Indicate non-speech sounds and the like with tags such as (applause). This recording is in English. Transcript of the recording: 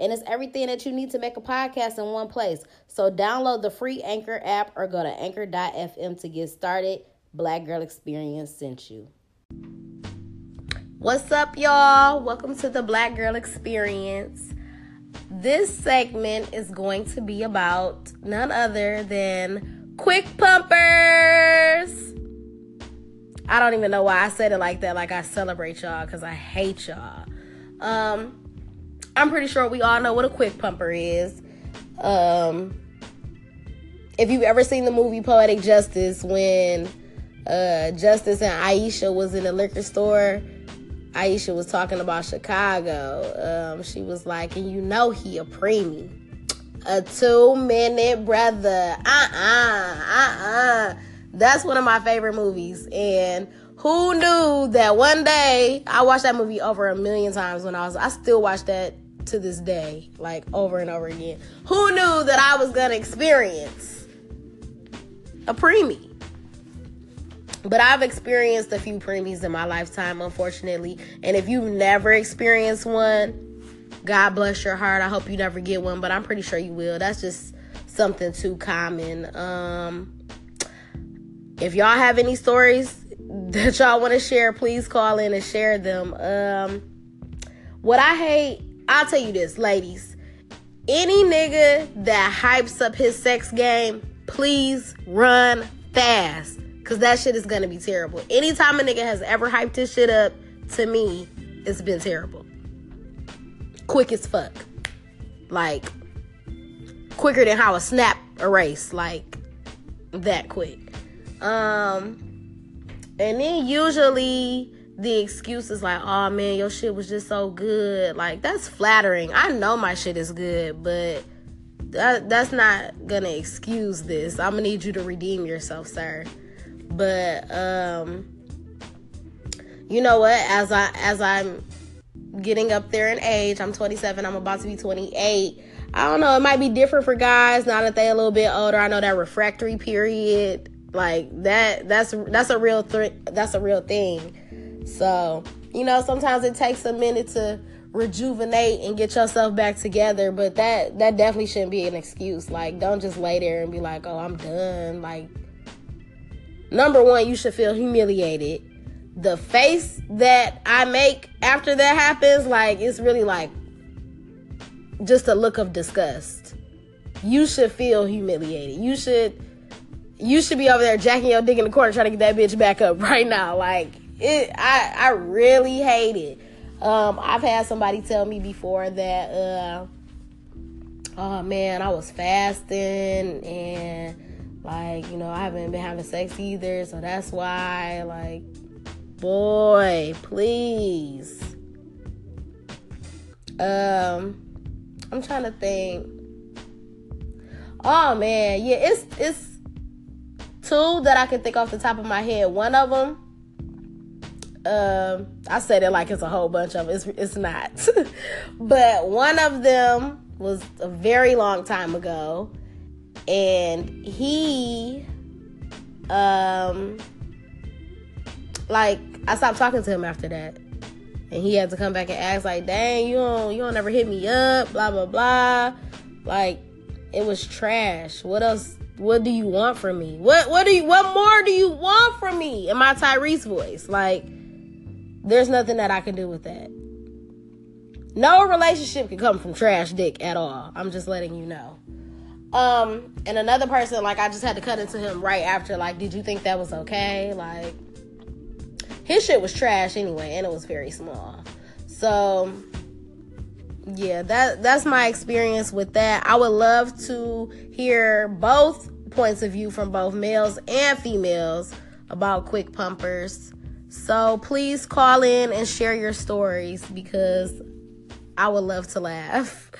And it's everything that you need to make a podcast in one place. So download the free Anchor app or go to anchor.fm to get started. Black Girl Experience sent you. What's up, y'all? Welcome to the Black Girl Experience. This segment is going to be about none other than quick pumpers. I don't even know why I said it like that. Like I celebrate y'all because I hate y'all. Um, I'm pretty sure we all know what a quick pumper is. Um, if you've ever seen the movie Poetic Justice, when uh, Justice and Iesha was in the liquor store, Iesha was talking about Chicago. Um, she was like, and you know he a preemie. A two minute brother. Uh uh-uh, uh. That's one of my favorite movies. And who knew that one day I watched that movie over a million times when I was I still watch that to this day, like over and over again. Who knew that I was gonna experience a preemie? But I've experienced a few preemies in my lifetime, unfortunately. And if you've never experienced one, God bless your heart. I hope you never get one, but I'm pretty sure you will. That's just something too common. Um, if y'all have any stories that y'all want to share, please call in and share them. Um, what I hate, I'll tell you this, ladies. Any nigga that hypes up his sex game, please run fast. Cause that shit is gonna be terrible. Anytime a nigga has ever hyped his shit up, to me, it's been terrible. Quick as fuck. Like, quicker than how a snap erase. Like, that quick. Um, and then usually the excuse is like, oh man, your shit was just so good. Like, that's flattering. I know my shit is good, but that, that's not gonna excuse this. I'm gonna need you to redeem yourself, sir. But um you know what? As I as I'm getting up there in age, I'm 27, I'm about to be 28. I don't know, it might be different for guys now that they a little bit older. I know that refractory period like that that's that's a real th- that's a real thing. So, you know, sometimes it takes a minute to rejuvenate and get yourself back together, but that that definitely shouldn't be an excuse. Like don't just lay there and be like, "Oh, I'm done." Like number 1, you should feel humiliated. The face that I make after that happens, like it's really like just a look of disgust. You should feel humiliated. You should you should be over there jacking your dick in the corner trying to get that bitch back up (laughs) right now. Like it, I I really hate it. Um, I've had somebody tell me before that, uh, oh man, I was fasting and like you know I haven't been having sex either, so that's why. Like, boy, please. Um, I'm trying to think. Oh man, yeah, it's it's two that I can think off the top of my head. One of them, um, I said it like it's a whole bunch of. It's it's not, (laughs) but one of them was a very long time ago, and he, um, like I stopped talking to him after that. And he had to come back and ask, like, dang, you don't you don't ever hit me up, blah blah blah. Like, it was trash. What else what do you want from me? What what do you what more do you want from me? In my Tyrese voice. Like there's nothing that I can do with that. No relationship can come from trash dick at all. I'm just letting you know. Um, and another person, like I just had to cut into him right after, like, did you think that was okay? Like his shit was trash anyway, and it was very small. So yeah, that that's my experience with that. I would love to hear both points of view from both males and females about quick pumpers. So please call in and share your stories because I would love to laugh.